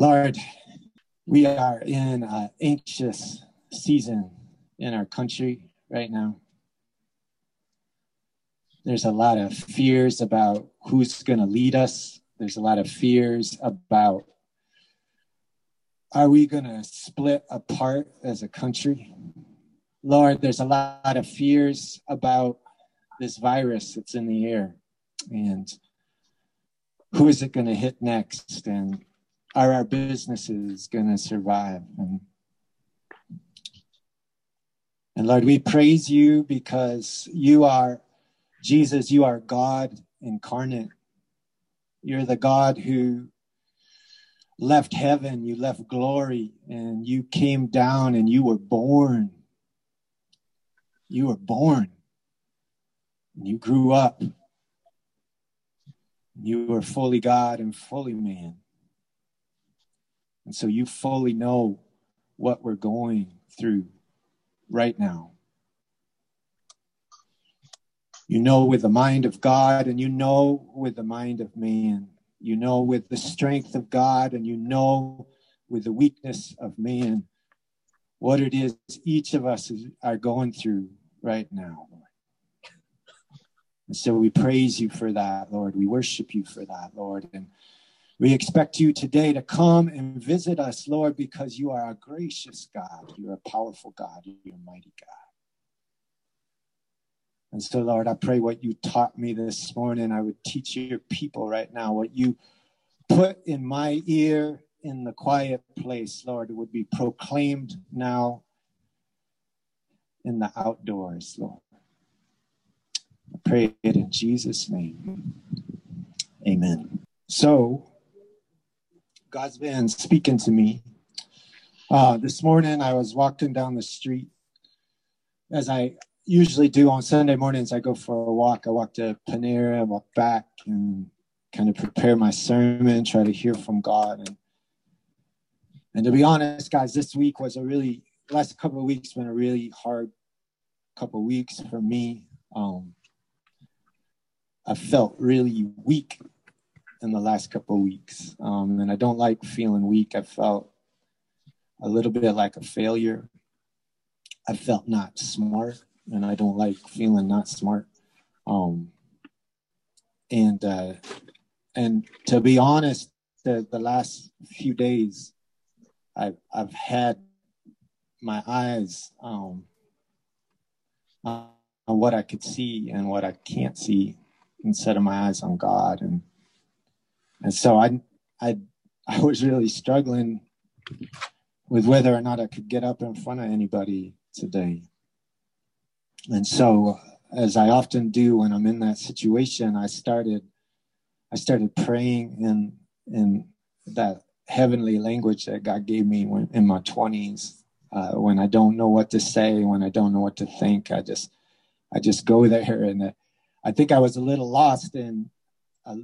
Lord, we are in an anxious season in our country right now. There's a lot of fears about who's going to lead us. There's a lot of fears about are we going to split apart as a country? Lord, there's a lot of fears about this virus that's in the air and who is it going to hit next and are our businesses going to survive? And and lord we praise you because you are jesus you are god incarnate. You're the god who left heaven you left glory and you came down and you were born. You were born. And you grew up. You were fully god and fully man and so you fully know what we're going through right now. You know with the mind of God, and you know with the mind of man. You know with the strength of God, and you know with the weakness of man what it is each of us are going through right now. And so we praise you for that, Lord. We worship you for that, Lord. And we expect you today to come and visit us, Lord, because you are a gracious God. You're a powerful God. You're a mighty God. And so, Lord, I pray what you taught me this morning, I would teach your people right now. What you put in my ear in the quiet place, Lord, would be proclaimed now in the outdoors, Lord. I pray it in Jesus' name. Amen. So, God's been speaking to me. Uh, this morning, I was walking down the street, as I usually do on Sunday mornings. I go for a walk. I walk to Panera, I walk back, and kind of prepare my sermon, try to hear from God. And and to be honest, guys, this week was a really last couple of weeks been a really hard couple of weeks for me. Um, I felt really weak in the last couple of weeks. Um, and I don't like feeling weak. I felt a little bit like a failure. I felt not smart, and I don't like feeling not smart. Um, and uh, and to be honest, the, the last few days, I've I've had my eyes um, on what I could see and what I can't see, instead of my eyes on God. And and so I, I, I was really struggling with whether or not I could get up in front of anybody today. And so, as I often do when I'm in that situation, I started, I started praying in in that heavenly language that God gave me when, in my 20s. Uh, when I don't know what to say, when I don't know what to think, I just, I just go there. And I think I was a little lost in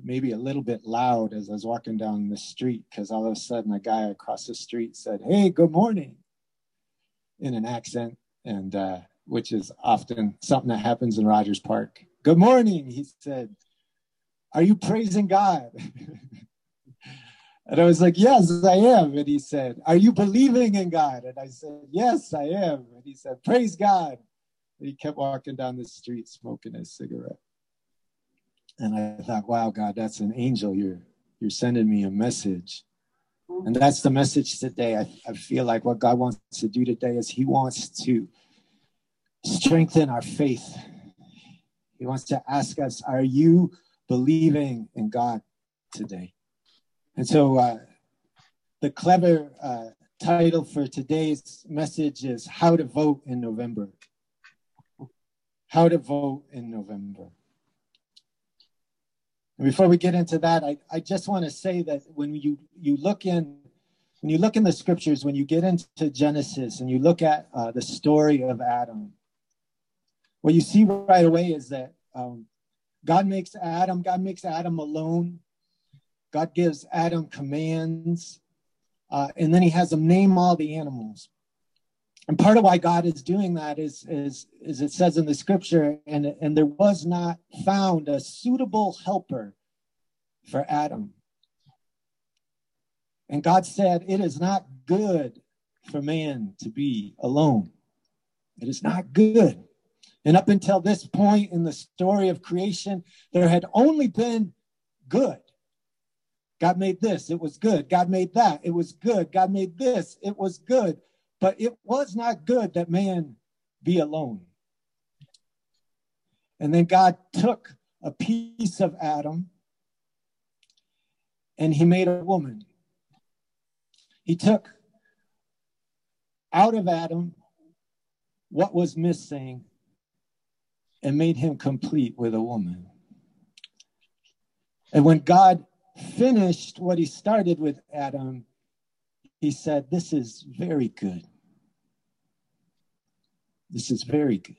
maybe a little bit loud as I was walking down the street because all of a sudden a guy across the street said, "Hey, good morning," in an accent, and uh, which is often something that happens in Rogers Park. Good morning, he said. Are you praising God? and I was like, Yes, I am. And he said, Are you believing in God? And I said, Yes, I am. And he said, Praise God. And he kept walking down the street smoking his cigarette. And I thought, wow, God, that's an angel. You're you're sending me a message. And that's the message today. I, I feel like what God wants to do today is He wants to strengthen our faith. He wants to ask us, Are you believing in God today? And so uh, the clever uh, title for today's message is How to Vote in November. How to Vote in November. And before we get into that, I, I just want to say that when you, you look in when you look in the scriptures, when you get into Genesis and you look at uh, the story of Adam, what you see right away is that um, God makes Adam, God makes Adam alone. God gives Adam commands, uh, and then he has him name all the animals and part of why God is doing that is, is, is it says in the scripture, and, and there was not found a suitable helper for Adam. And God said, It is not good for man to be alone. It is not good. And up until this point in the story of creation, there had only been good. God made this, it was good. God made that, it was good. God made this, it was good. But it was not good that man be alone. And then God took a piece of Adam and he made a woman. He took out of Adam what was missing and made him complete with a woman. And when God finished what he started with Adam, he said, This is very good. This is very good.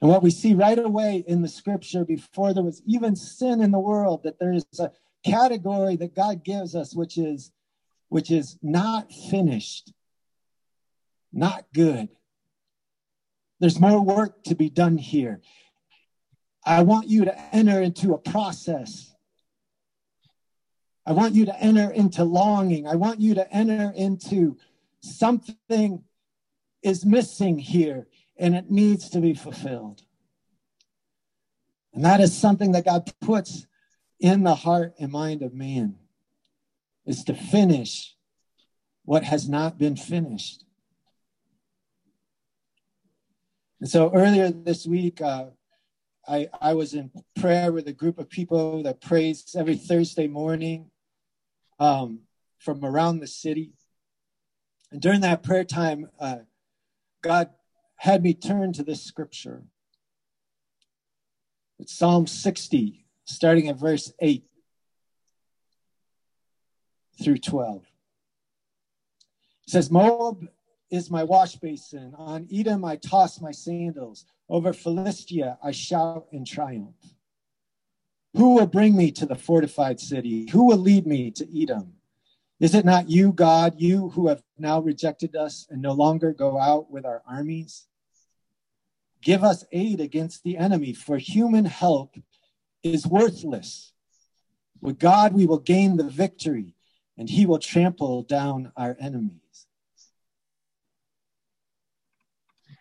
And what we see right away in the scripture before there was even sin in the world, that there is a category that God gives us, which is which is not finished, not good. There's more work to be done here. I want you to enter into a process. I want you to enter into longing. I want you to enter into something is missing here and it needs to be fulfilled. And that is something that God puts in the heart and mind of man is to finish what has not been finished. And so earlier this week, uh, I, I was in prayer with a group of people that prays every Thursday morning um, from around the city. And during that prayer time, uh, God had me turn to this scripture. It's Psalm 60, starting at verse 8 through 12. It says, Moab is my wash basin. On Edom I toss my sandals. Over Philistia I shout in triumph. Who will bring me to the fortified city? Who will lead me to Edom? Is it not you, God, you who have now rejected us and no longer go out with our armies? Give us aid against the enemy, for human help is worthless. With God, we will gain the victory, and he will trample down our enemies.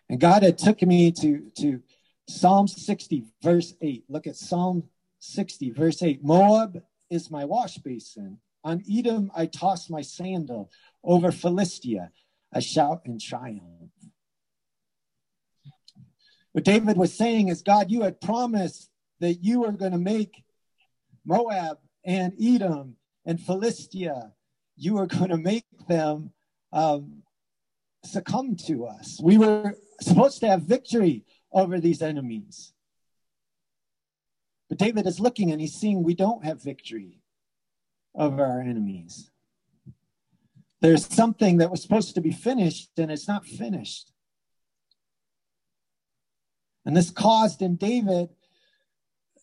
And God had took me to, to Psalm 60, verse 8. Look at Psalm 60, verse 8. Moab is my wash basin. On Edom, I toss my sandal. Over Philistia, I shout in triumph. What David was saying is, God, you had promised that you were going to make Moab and Edom and Philistia, you were going to make them um, succumb to us. We were supposed to have victory over these enemies. But David is looking and he's seeing we don't have victory over our enemies. There's something that was supposed to be finished and it's not finished. And this caused in David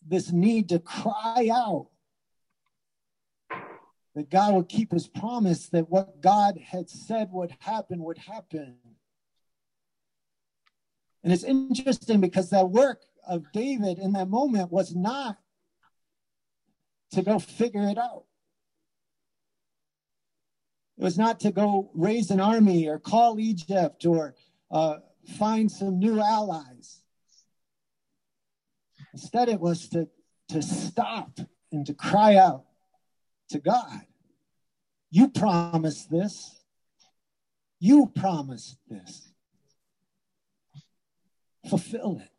this need to cry out that God would keep his promise that what God had said would happen would happen. And it's interesting because that work of David in that moment was not to go figure it out. It was not to go raise an army or call Egypt or uh, find some new allies. Instead, it was to, to stop and to cry out to God. You promised this. You promised this. Fulfill it.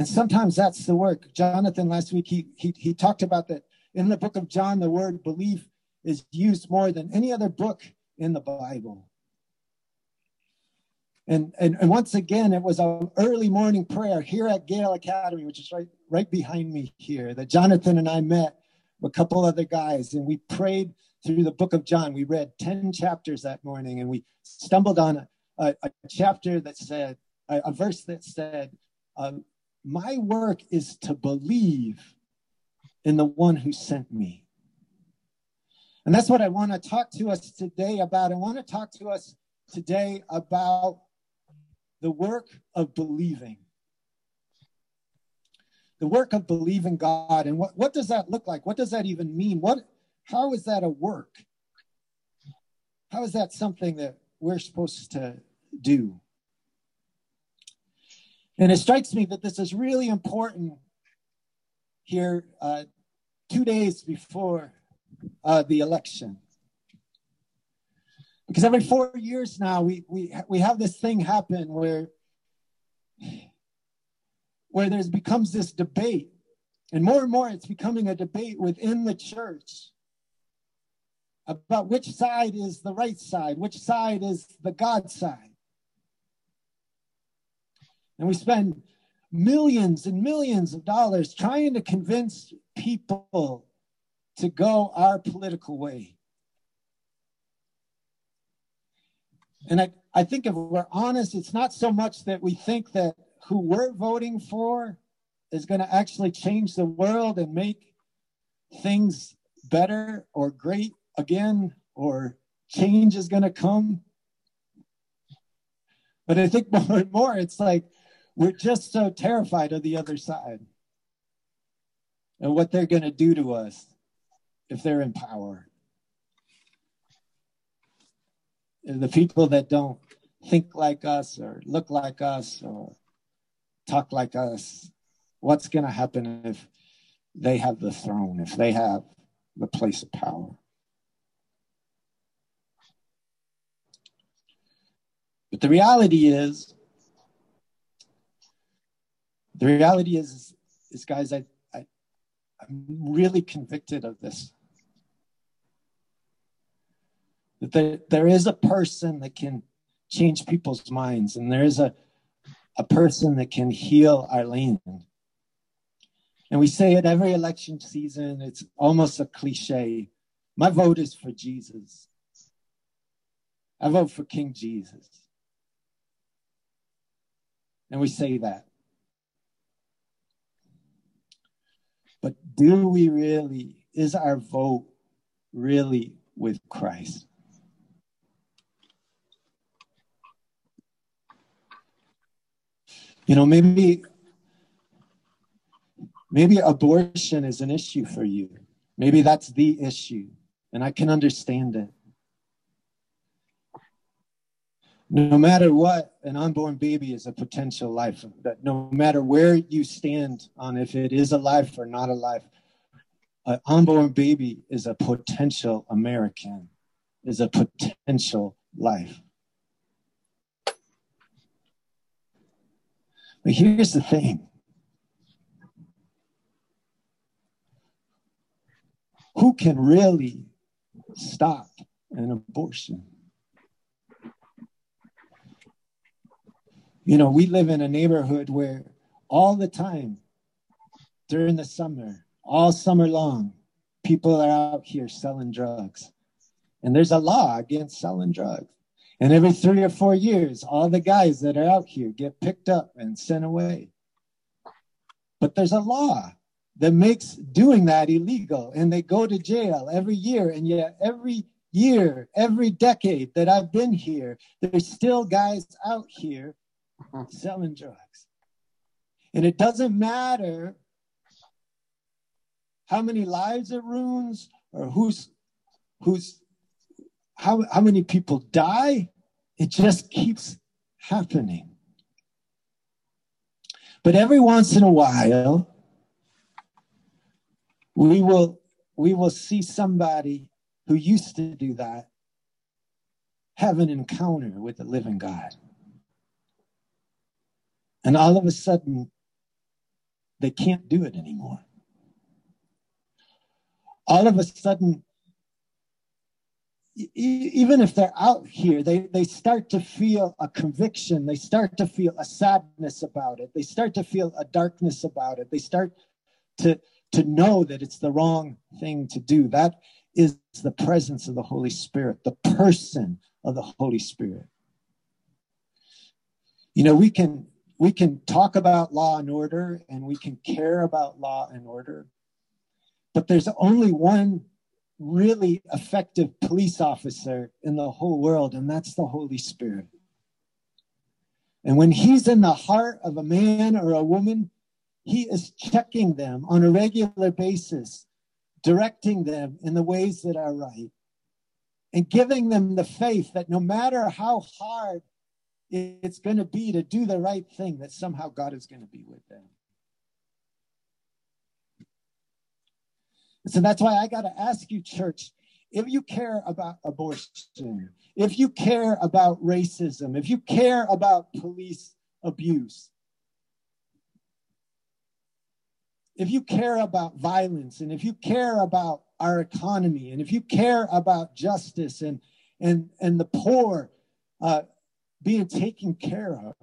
And sometimes that's the work. Jonathan last week he he he talked about that in the book of John the word belief is used more than any other book in the Bible. And, and, and once again, it was an early morning prayer here at Gale Academy, which is right, right behind me here, that Jonathan and I met with a couple other guys and we prayed through the book of John. We read 10 chapters that morning and we stumbled on a, a, a chapter that said, a, a verse that said, um, My work is to believe in the one who sent me. And that's what I want to talk to us today about. I want to talk to us today about the work of believing. the work of believing God. And what, what does that look like? What does that even mean? What how is that a work? How is that something that we're supposed to do? And it strikes me that this is really important here uh, two days before uh, the election. Because every four years now, we, we, we have this thing happen where, where there becomes this debate. And more and more, it's becoming a debate within the church about which side is the right side, which side is the God side. And we spend millions and millions of dollars trying to convince people to go our political way. And I, I think if we're honest, it's not so much that we think that who we're voting for is going to actually change the world and make things better or great again or change is going to come. But I think more and more, it's like we're just so terrified of the other side and what they're going to do to us if they're in power. The people that don't think like us or look like us or talk like us, what's going to happen if they have the throne, if they have the place of power? But the reality is, the reality is, is guys, I, I, I'm really convicted of this. That there, there is a person that can change people's minds, and there is a, a person that can heal our land. And we say it every election season, it's almost a cliche. My vote is for Jesus. I vote for King Jesus. And we say that. But do we really, is our vote really with Christ? You know, maybe maybe abortion is an issue for you. Maybe that's the issue, and I can understand it. No matter what, an unborn baby is a potential life. That no matter where you stand on if it is a life or not a life, an unborn baby is a potential American, is a potential life. But here's the thing who can really stop an abortion? You know, we live in a neighborhood where all the time during the summer, all summer long, people are out here selling drugs. And there's a law against selling drugs. And every three or four years, all the guys that are out here get picked up and sent away. But there's a law that makes doing that illegal, and they go to jail every year. And yet, every year, every decade that I've been here, there's still guys out here Uh-huh. selling drugs. And it doesn't matter how many lives it ruins or who's who's how, how many people die. It just keeps happening. But every once in a while, we will we will see somebody who used to do that have an encounter with the living God. And all of a sudden, they can't do it anymore. All of a sudden, even if they're out here, they, they start to feel a conviction. They start to feel a sadness about it. They start to feel a darkness about it. They start to, to know that it's the wrong thing to do. That is the presence of the Holy Spirit, the person of the Holy Spirit. You know, we can we can talk about law and order and we can care about law and order, but there's only one really effective police officer in the whole world, and that's the Holy Spirit. And when he's in the heart of a man or a woman, He is checking them on a regular basis, directing them in the ways that are right, and giving them the faith that no matter how hard it's going to be to do the right thing, that somehow God is going to be with them. So that's why I got to ask you, church, if you care about abortion, if you care about racism, if you care about police abuse, if you care about violence, and if you care about our economy, and if you care about justice and and and the poor uh, being taken care of,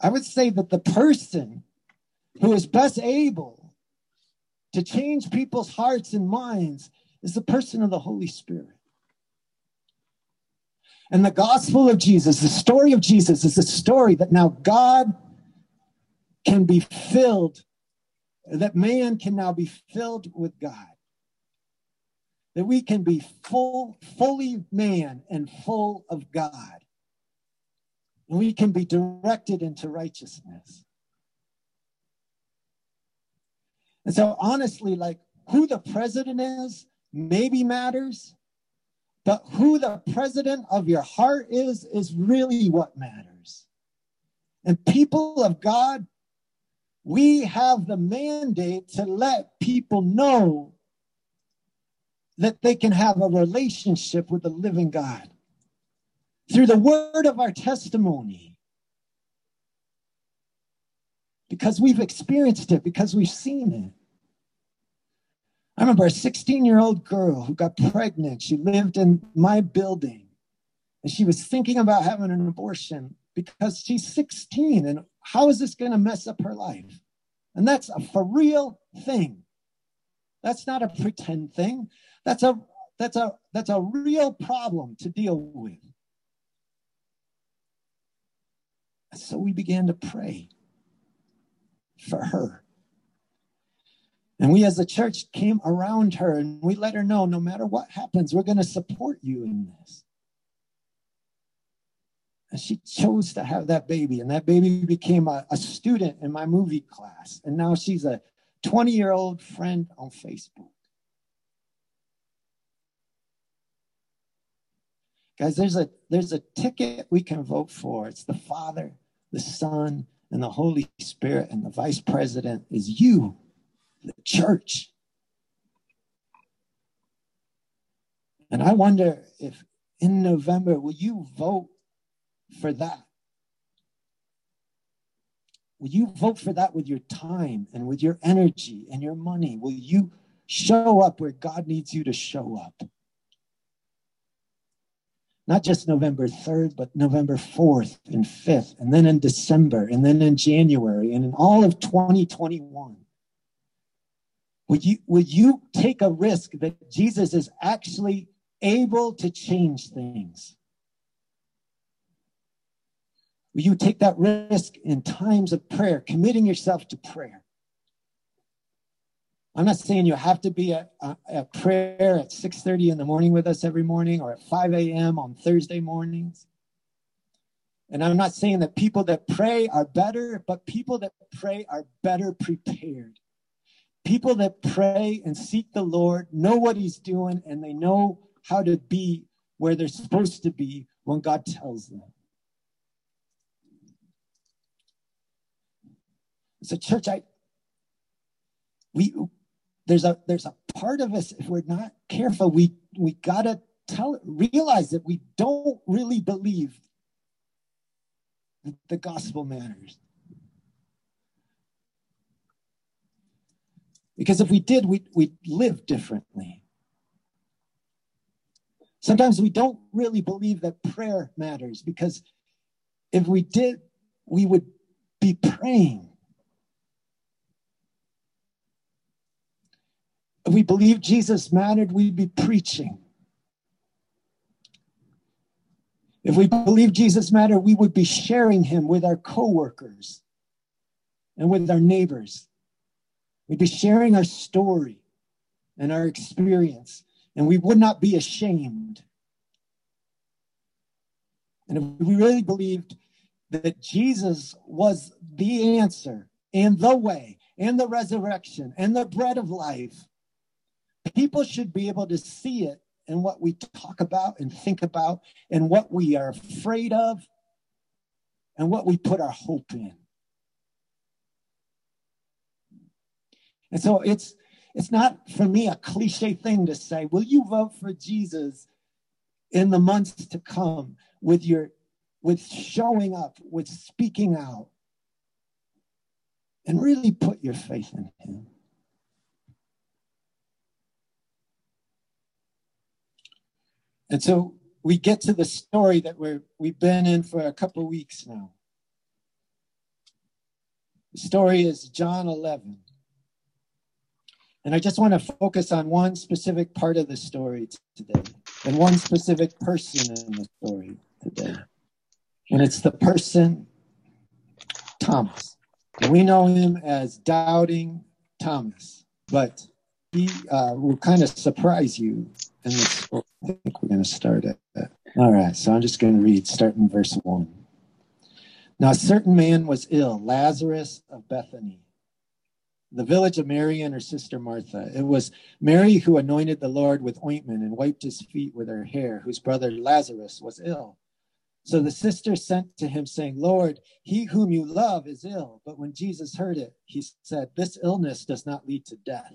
I would say that the person who is best able to change people's hearts and minds is the person of the Holy Spirit. And the gospel of Jesus, the story of Jesus, is a story that now God can be filled, that man can now be filled with God. That we can be full, fully man and full of God. And we can be directed into righteousness. And so, honestly, like who the president is maybe matters, but who the president of your heart is, is really what matters. And people of God, we have the mandate to let people know that they can have a relationship with the living God through the word of our testimony because we've experienced it, because we've seen it. I remember a 16 year old girl who got pregnant. She lived in my building and she was thinking about having an abortion because she's 16 and how is this going to mess up her life? And that's a for real thing. That's not a pretend thing. That's a that's a that's a real problem to deal with. So we began to pray for her. And we as a church came around her and we let her know no matter what happens, we're going to support you in this. And she chose to have that baby, and that baby became a, a student in my movie class. And now she's a 20 year old friend on Facebook. Guys, there's a there's a ticket we can vote for. It's the Father, the Son, and the Holy Spirit, and the Vice President is you the church. And I wonder if in November, will you vote for that? Will you vote for that with your time and with your energy and your money? Will you show up where God needs you to show up? Not just November 3rd, but November 4th and 5th, and then in December, and then in January, and in all of 2021. Would you, would you take a risk that Jesus is actually able to change things? Will you take that risk in times of prayer, committing yourself to prayer? I'm not saying you have to be at, uh, at prayer at 6:30 in the morning with us every morning or at 5 a.m. on Thursday mornings. And I'm not saying that people that pray are better, but people that pray are better prepared. People that pray and seek the Lord know what He's doing and they know how to be where they're supposed to be when God tells them. So, church, I we there's a there's a part of us if we're not careful, we we gotta tell realize that we don't really believe that the gospel matters. Because if we did, we'd, we'd live differently. Sometimes we don't really believe that prayer matters because if we did, we would be praying. If we believe Jesus mattered, we'd be preaching. If we believe Jesus mattered, we would be sharing him with our coworkers and with our neighbors. We'd be sharing our story and our experience, and we would not be ashamed. And if we really believed that Jesus was the answer and the way and the resurrection and the bread of life, people should be able to see it in what we talk about and think about and what we are afraid of and what we put our hope in. And so it's it's not for me a cliche thing to say, will you vote for Jesus in the months to come with your with showing up, with speaking out, and really put your faith in him. And so we get to the story that we're, we've been in for a couple of weeks now. The story is John 11. And I just want to focus on one specific part of the story today and one specific person in the story today. And it's the person, Thomas. And we know him as Doubting Thomas, but he uh, will kind of surprise you. I think we're going to start at that. All right, so I'm just going to read, starting verse 1. Now, a certain man was ill, Lazarus of Bethany the village of Mary and her sister Martha. It was Mary who anointed the Lord with ointment and wiped his feet with her hair, whose brother Lazarus was ill. So the sister sent to him, saying, Lord, he whom you love is ill. But when Jesus heard it, he said, This illness does not lead to death.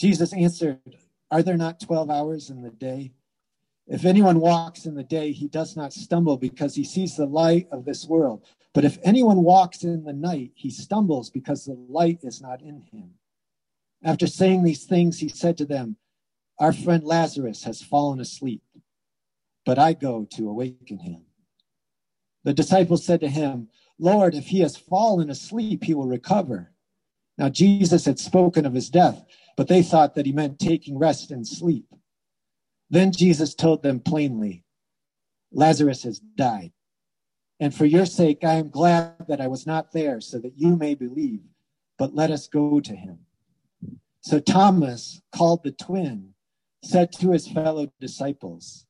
Jesus answered, Are there not 12 hours in the day? If anyone walks in the day, he does not stumble because he sees the light of this world. But if anyone walks in the night, he stumbles because the light is not in him. After saying these things, he said to them, Our friend Lazarus has fallen asleep, but I go to awaken him. The disciples said to him, Lord, if he has fallen asleep, he will recover. Now, Jesus had spoken of his death, but they thought that he meant taking rest and sleep. Then Jesus told them plainly, Lazarus has died. And for your sake, I am glad that I was not there so that you may believe, but let us go to him. So Thomas, called the twin, said to his fellow disciples,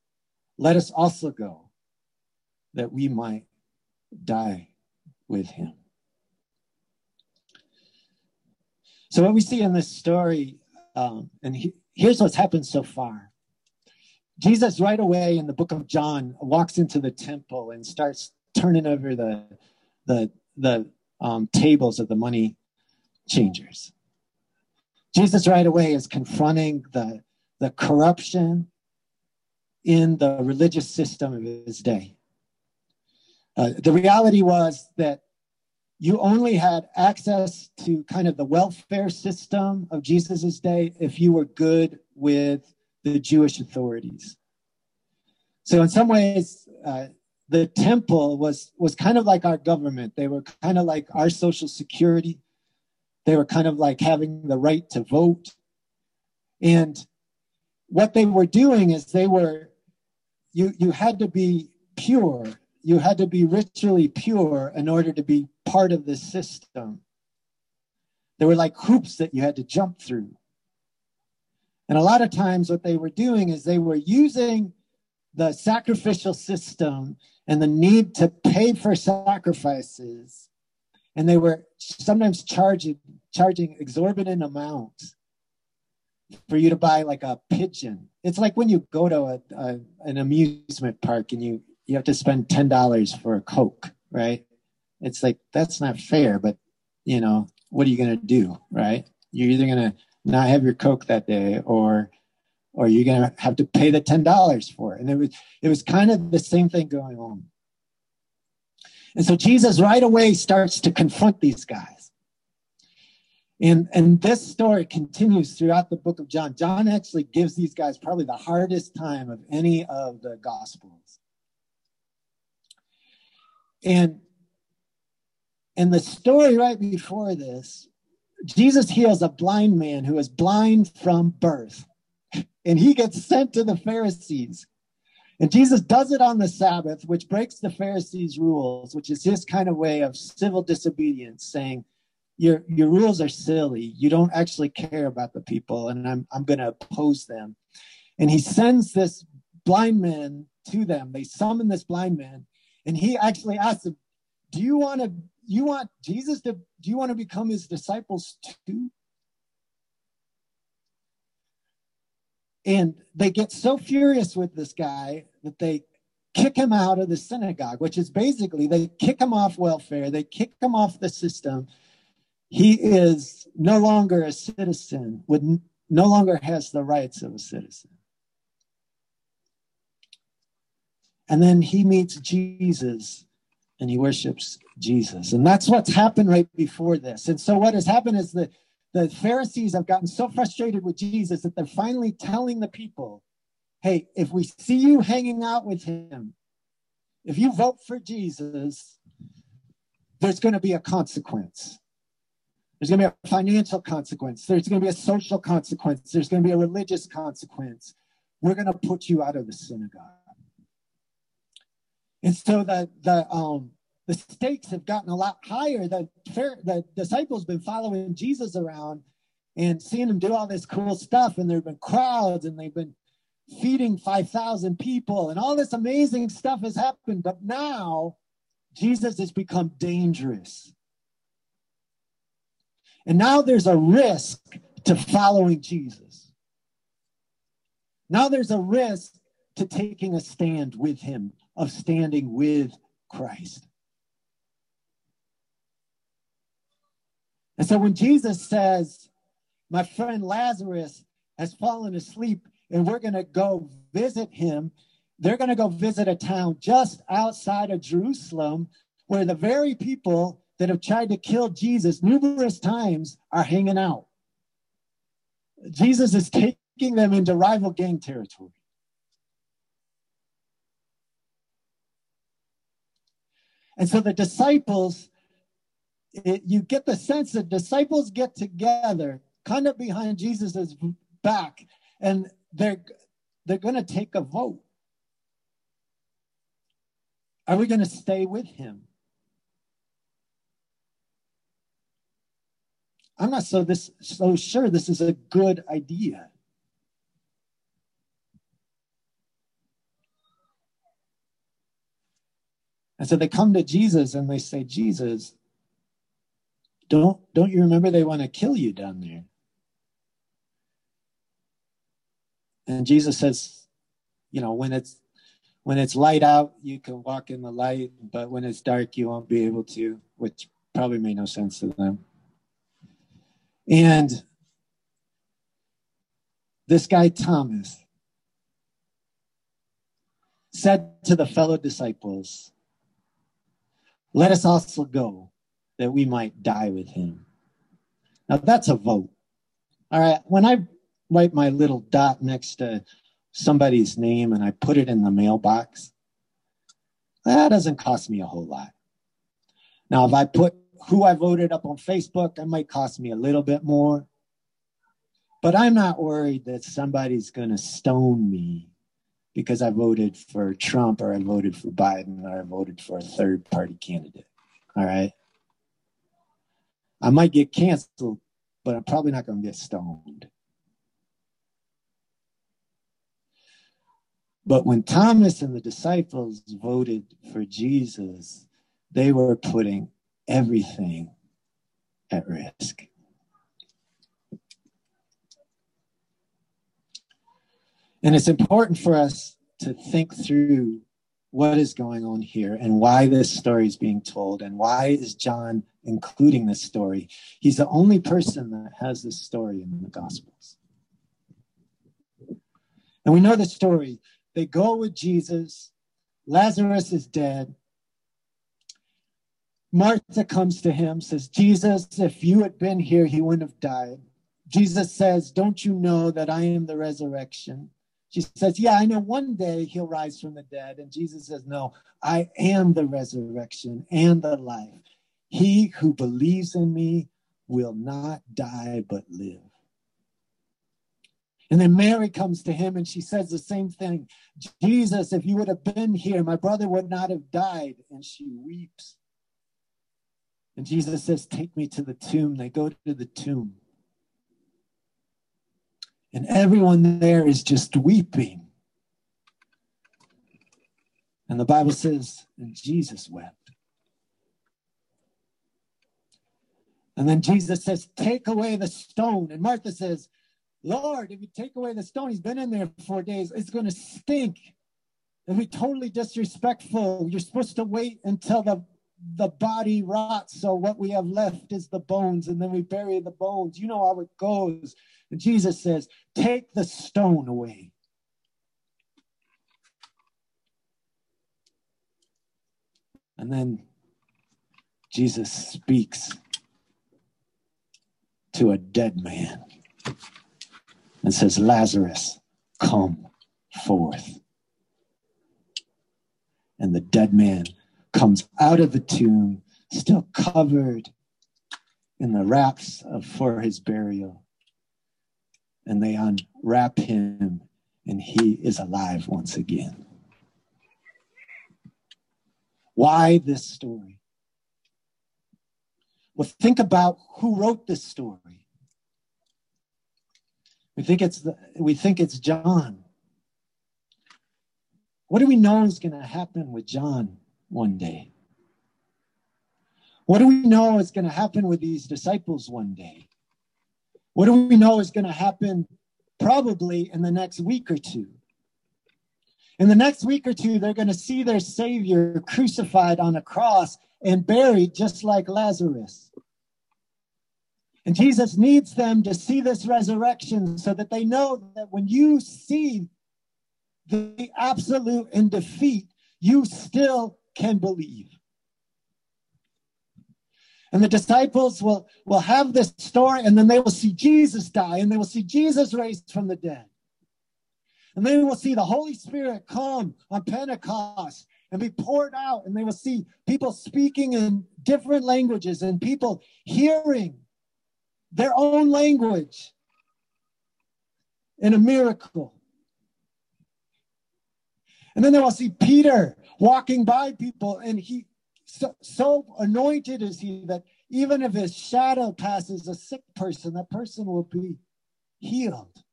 Let us also go, that we might die with him. So, what we see in this story, um, and he, here's what's happened so far Jesus, right away in the book of John, walks into the temple and starts turning over the the the um, tables of the money changers. Jesus right away is confronting the the corruption in the religious system of his day. Uh, the reality was that you only had access to kind of the welfare system of Jesus's day if you were good with the Jewish authorities. So in some ways, uh, the temple was was kind of like our government. They were kind of like our social security. They were kind of like having the right to vote. And what they were doing is they were you you had to be pure. You had to be ritually pure in order to be part of the system. There were like hoops that you had to jump through. And a lot of times what they were doing is they were using the sacrificial system and the need to pay for sacrifices. And they were sometimes charging charging exorbitant amounts for you to buy like a pigeon. It's like when you go to a, a an amusement park and you you have to spend ten dollars for a Coke, right? It's like that's not fair, but you know what are you gonna do, right? You're either gonna not have your Coke that day, or or you're going to have to pay the $10 for it. And it was, it was kind of the same thing going on. And so Jesus right away starts to confront these guys. And, and this story continues throughout the book of John. John actually gives these guys probably the hardest time of any of the gospels. And In the story right before this, Jesus heals a blind man who is blind from birth, and he gets sent to the Pharisees. And Jesus does it on the Sabbath, which breaks the Pharisees' rules, which is his kind of way of civil disobedience, saying, your, your rules are silly. You don't actually care about the people, and I'm, I'm going to oppose them. And he sends this blind man to them. They summon this blind man, and he actually asks them, Do you want to you want Jesus to do you want to become his disciples too? And they get so furious with this guy that they kick him out of the synagogue, which is basically they kick him off welfare, they kick him off the system. He is no longer a citizen, with no longer has the rights of a citizen. And then he meets Jesus and he worships Jesus. And that's what's happened right before this. And so what has happened is that the Pharisees have gotten so frustrated with Jesus that they're finally telling the people, hey, if we see you hanging out with him, if you vote for Jesus, there's going to be a consequence. There's going to be a financial consequence. There's going to be a social consequence. There's going to be a religious consequence. We're going to put you out of the synagogue. And so the the um the stakes have gotten a lot higher. The the disciples been following Jesus around and seeing him do all this cool stuff, and there've been crowds, and they've been feeding five thousand people, and all this amazing stuff has happened. But now Jesus has become dangerous, and now there's a risk to following Jesus. Now there's a risk to taking a stand with him of standing with Christ. And so when Jesus says, My friend Lazarus has fallen asleep and we're going to go visit him, they're going to go visit a town just outside of Jerusalem where the very people that have tried to kill Jesus numerous times are hanging out. Jesus is taking them into rival gang territory. And so the disciples, it, you get the sense that disciples get together kind of behind Jesus's back and they're they're going to take a vote. Are we going to stay with him? I'm not so this so sure this is a good idea. And so they come to Jesus and they say, Jesus, don't, don't you remember they want to kill you down there? And Jesus says, you know, when it's when it's light out, you can walk in the light, but when it's dark, you won't be able to, which probably made no sense to them. And this guy, Thomas, said to the fellow disciples, let us also go that we might die with him. Now that's a vote. All right. When I write my little dot next to somebody's name and I put it in the mailbox, that doesn't cost me a whole lot. Now, if I put who I voted up on Facebook, that might cost me a little bit more. But I'm not worried that somebody's going to stone me because I voted for Trump or I voted for Biden or I voted for a third party candidate. All right. I might get canceled, but I'm probably not going to get stoned. But when Thomas and the disciples voted for Jesus, they were putting everything at risk. And it's important for us to think through what is going on here and why this story is being told and why is John including this story. He's the only person that has this story in the Gospels. And we know the story. They go with Jesus. Lazarus is dead. Martha comes to him, says, Jesus, if you had been here, he wouldn't have died. Jesus says, Don't you know that I am the resurrection she says, Yeah, I know one day he'll rise from the dead. And Jesus says, No, I am the resurrection and the life. He who believes in me will not die but live. And then Mary comes to him and she says the same thing Jesus, if you would have been here, my brother would not have died. And she weeps. And Jesus says, Take me to the tomb. They go to the tomb. And everyone there is just weeping. And the Bible says, and Jesus wept. And then Jesus says, Take away the stone. And Martha says, Lord, if you take away the stone, he's been in there for four days, it's going to stink. And be totally disrespectful. You're supposed to wait until the, the body rots. So what we have left is the bones, and then we bury the bones. You know how it goes. Jesus says, Take the stone away. And then Jesus speaks to a dead man and says, Lazarus, come forth. And the dead man comes out of the tomb, still covered in the wraps of, for his burial. And they unwrap him, and he is alive once again. Why this story? Well, think about who wrote this story. We think it's the, we think it's John. What do we know is going to happen with John one day? What do we know is going to happen with these disciples one day? What do we know is going to happen probably in the next week or two? In the next week or two, they're going to see their Savior crucified on a cross and buried just like Lazarus. And Jesus needs them to see this resurrection so that they know that when you see the absolute in defeat, you still can believe. And the disciples will, will have this story, and then they will see Jesus die, and they will see Jesus raised from the dead. And they will see the Holy Spirit come on Pentecost and be poured out, and they will see people speaking in different languages and people hearing their own language in a miracle. And then they will see Peter walking by people, and he so, so anointed is he that even if his shadow passes a sick person, that person will be healed.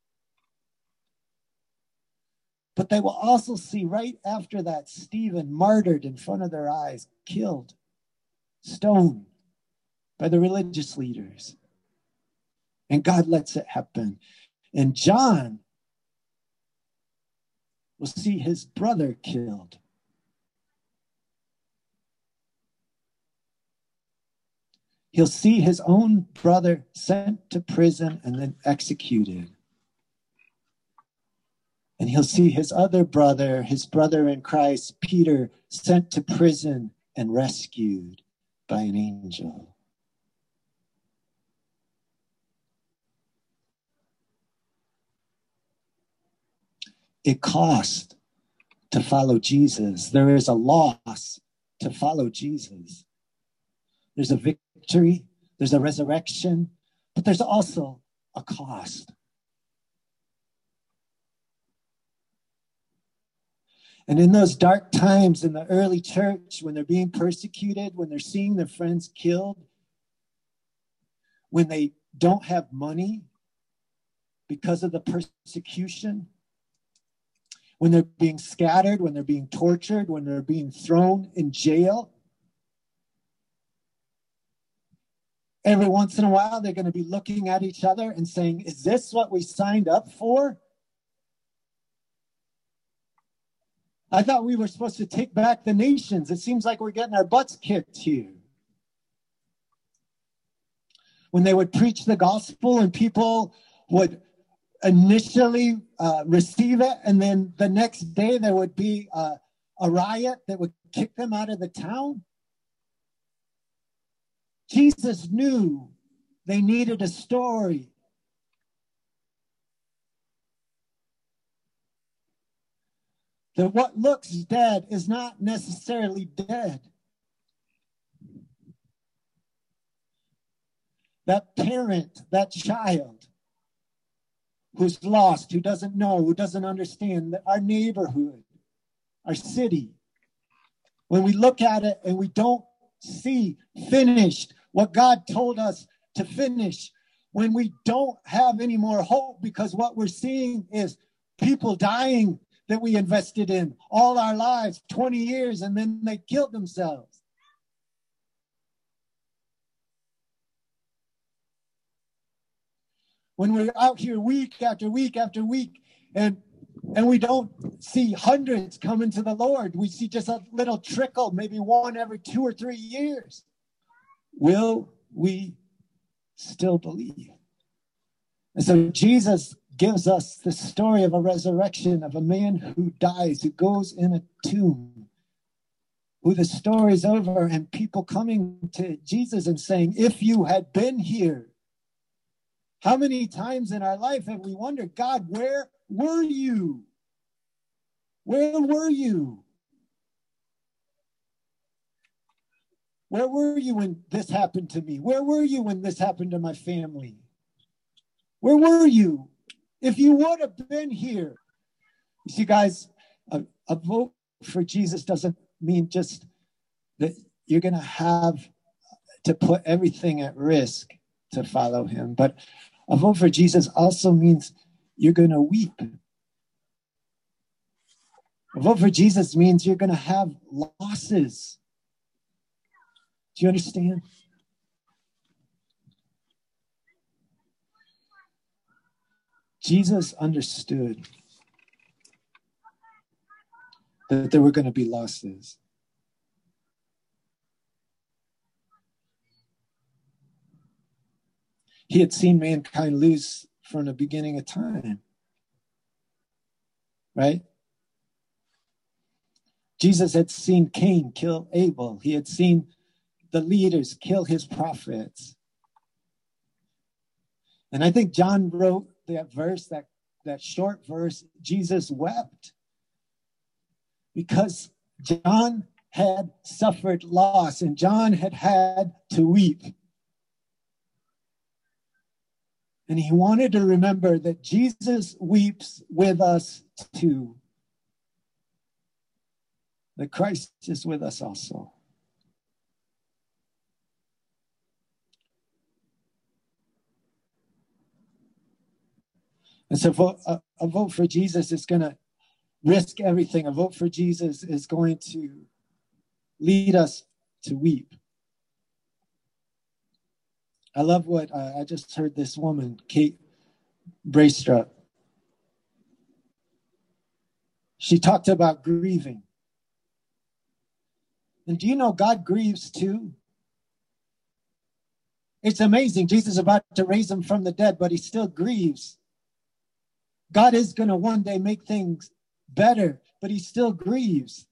But they will also see right after that Stephen martyred in front of their eyes, killed, stoned by the religious leaders. And God lets it happen. And John will see his brother killed. He'll see his own brother sent to prison and then executed. And he'll see his other brother, his brother in Christ, Peter, sent to prison and rescued by an angel. It costs to follow Jesus. There is a loss to follow Jesus. There's a victory, there's a resurrection, but there's also a cost. And in those dark times in the early church, when they're being persecuted, when they're seeing their friends killed, when they don't have money because of the persecution, when they're being scattered, when they're being tortured, when they're being thrown in jail. Every once in a while, they're going to be looking at each other and saying, Is this what we signed up for? I thought we were supposed to take back the nations. It seems like we're getting our butts kicked here. When they would preach the gospel and people would initially uh, receive it, and then the next day there would be uh, a riot that would kick them out of the town. Jesus knew they needed a story. That what looks dead is not necessarily dead. that parent, that child who's lost, who doesn't know, who doesn't understand that our neighborhood, our city. When we look at it and we don't see finished what God told us to finish, when we don't have any more hope because what we're seeing is people dying that we invested in all our lives 20 years and then they killed themselves. When we're out here week after week after week and and we don't see hundreds coming to the lord we see just a little trickle maybe one every two or three years will we still believe and so jesus gives us the story of a resurrection of a man who dies who goes in a tomb who the story's over and people coming to jesus and saying if you had been here how many times in our life have we wondered, God, where were you? Where were you? Where were you when this happened to me? Where were you when this happened to my family? Where were you? If you would have been here. You see, guys, a, a vote for Jesus doesn't mean just that you're going to have to put everything at risk to follow him. But a vote for Jesus also means you're going to weep. A vote for Jesus means you're going to have losses. Do you understand? Jesus understood that there were going to be losses. He had seen mankind lose from the beginning of time. Right? Jesus had seen Cain kill Abel. He had seen the leaders kill his prophets. And I think John wrote that verse, that, that short verse, Jesus wept because John had suffered loss and John had had to weep. And he wanted to remember that Jesus weeps with us too. That Christ is with us also. And so a, a vote for Jesus is going to risk everything. A vote for Jesus is going to lead us to weep. I love what uh, I just heard this woman, Kate Braestrup. She talked about grieving. And do you know God grieves too? It's amazing. Jesus is about to raise him from the dead, but he still grieves. God is going to one day make things better, but he still grieves.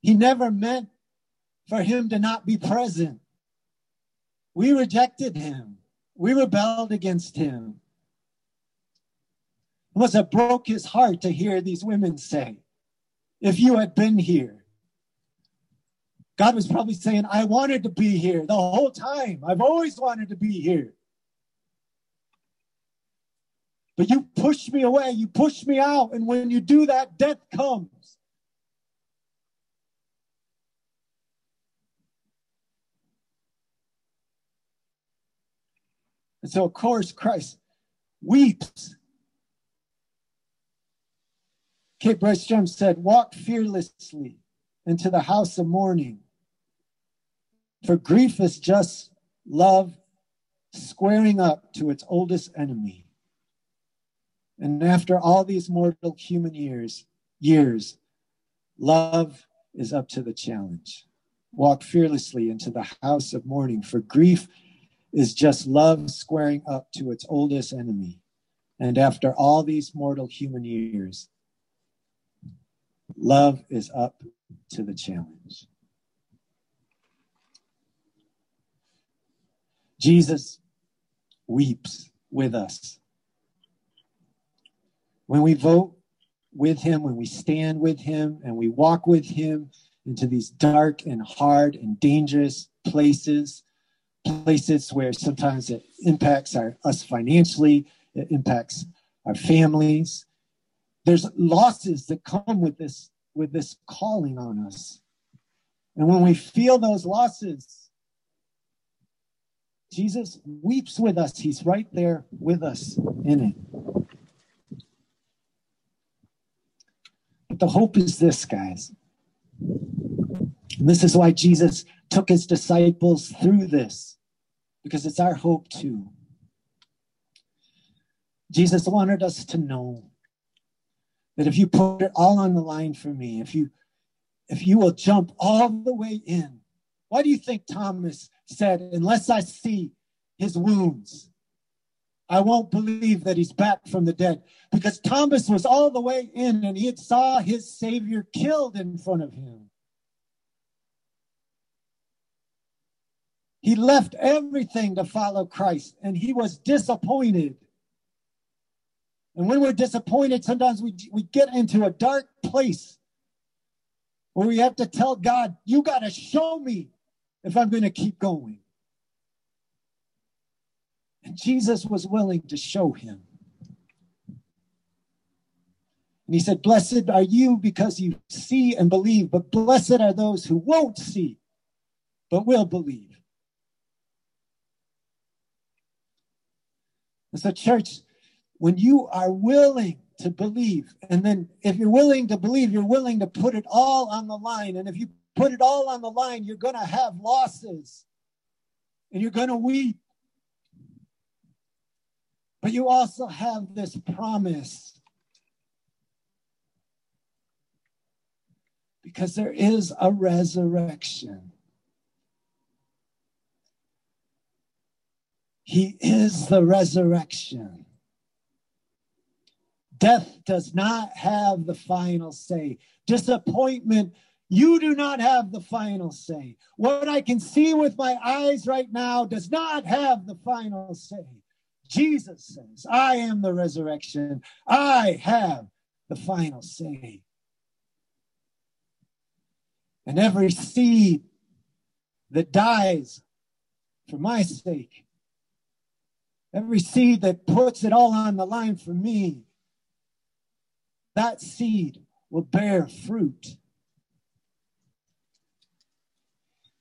He never meant for him to not be present. We rejected him. We rebelled against him. It must have broke his heart to hear these women say, if you had been here. God was probably saying, I wanted to be here the whole time. I've always wanted to be here. But you push me away. You push me out. And when you do that, death comes. And so, of course, Christ weeps. Kate Braestrup said, Walk fearlessly into the house of mourning. For grief is just love squaring up to its oldest enemy. And after all these mortal human years, years, love is up to the challenge. Walk fearlessly into the house of mourning, for grief is just love squaring up to its oldest enemy. And after all these mortal human years, love is up to the challenge. Jesus weeps with us. When we vote with him, when we stand with him, and we walk with him into these dark and hard and dangerous places, places where sometimes it impacts our, us financially, it impacts our families. There's losses that come with this with this calling on us. And when we feel those losses, Jesus weeps with us. He's right there with us in it. The hope is this, guys. This is why Jesus took his disciples through this, because it's our hope too. Jesus wanted us to know that if you put it all on the line for me, if you if you will jump all the way in, why do you think Thomas said, Unless I see his wounds, I won't believe that he's back from the dead? Because Thomas was all the way in and he saw his Savior killed in front of him. He left everything to follow Christ and he was disappointed. And when we're disappointed, sometimes we, we get into a dark place where we have to tell God, You got to show me if I'm going to keep going. Jesus was willing to show him. And he said, Blessed are you because you see and believe, but blessed are those who won't see, but will believe. And so, church, when you are willing to believe, and then if you're willing to believe, you're willing to put it all on the line. And if you put it all on the line, you're going to have losses and you're going to weep. But you also have this promise because there is a resurrection. He is the resurrection. Death does not have the final say. Disappointment you do not have the final say. What I can see with my eyes right now does not have the final say. Jesus says, I am the resurrection. I have the final say. And every seed that dies for my sake, every seed that puts it all on the line for me, that seed will bear fruit.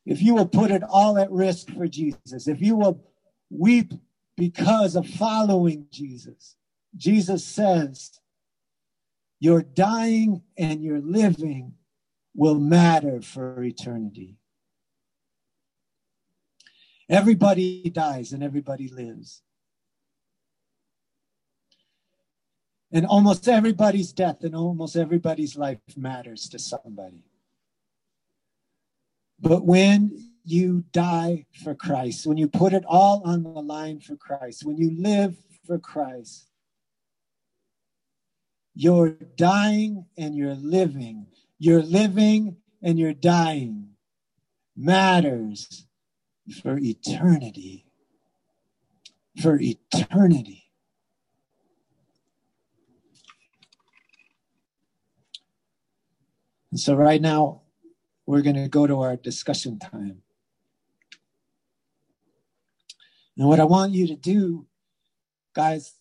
if you will put it all at risk for Jesus, if you will weep because of following Jesus, Jesus says, your dying and your living will matter for eternity. Everybody dies and everybody lives. And almost everybody's death and almost everybody's life matters to somebody. But when you die for Christ, when you put it all on the line for Christ, when you live for Christ, you're dying and you're living. You're living and you're dying matters for eternity. For eternity. And so, right now, we're going to go to our discussion time. And what I want you to do, guys,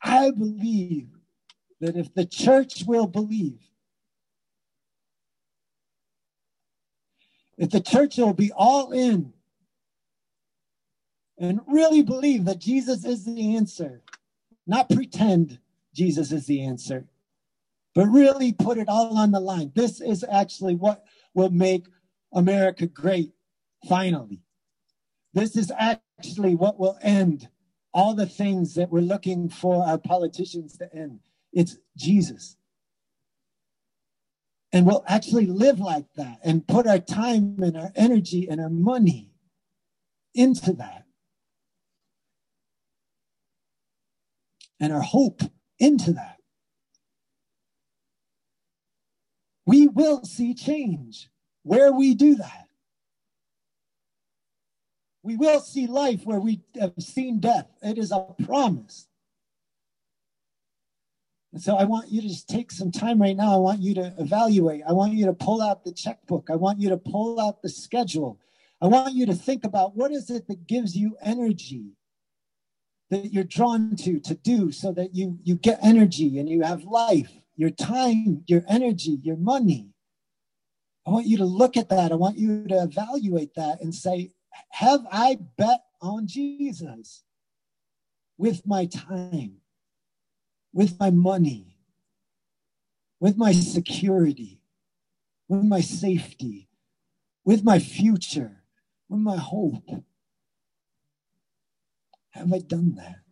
I believe that if the church will believe, if the church will be all in and really believe that Jesus is the answer, not pretend Jesus is the answer, but really put it all on the line. This is actually what will make America great finally. This is actually what will end all the things that we're looking for our politicians to end. It's Jesus. And we'll actually live like that and put our time and our energy and our money into that. And our hope into that. we will see change where we do that. We will see life where we have seen death. It is a promise. And so I want you to just take some time right now. I want you to evaluate. I want you to pull out the checkbook. I want you to pull out the schedule. I want you to think about what is it that gives you energy that you're drawn to to do so that you you get energy and you have life, your time, your energy, your money. I want you to look at that. I want you to evaluate that and say, have I bet on Jesus with my time, with my money, with my security, with my safety, with my future, with my hope? Have I done that?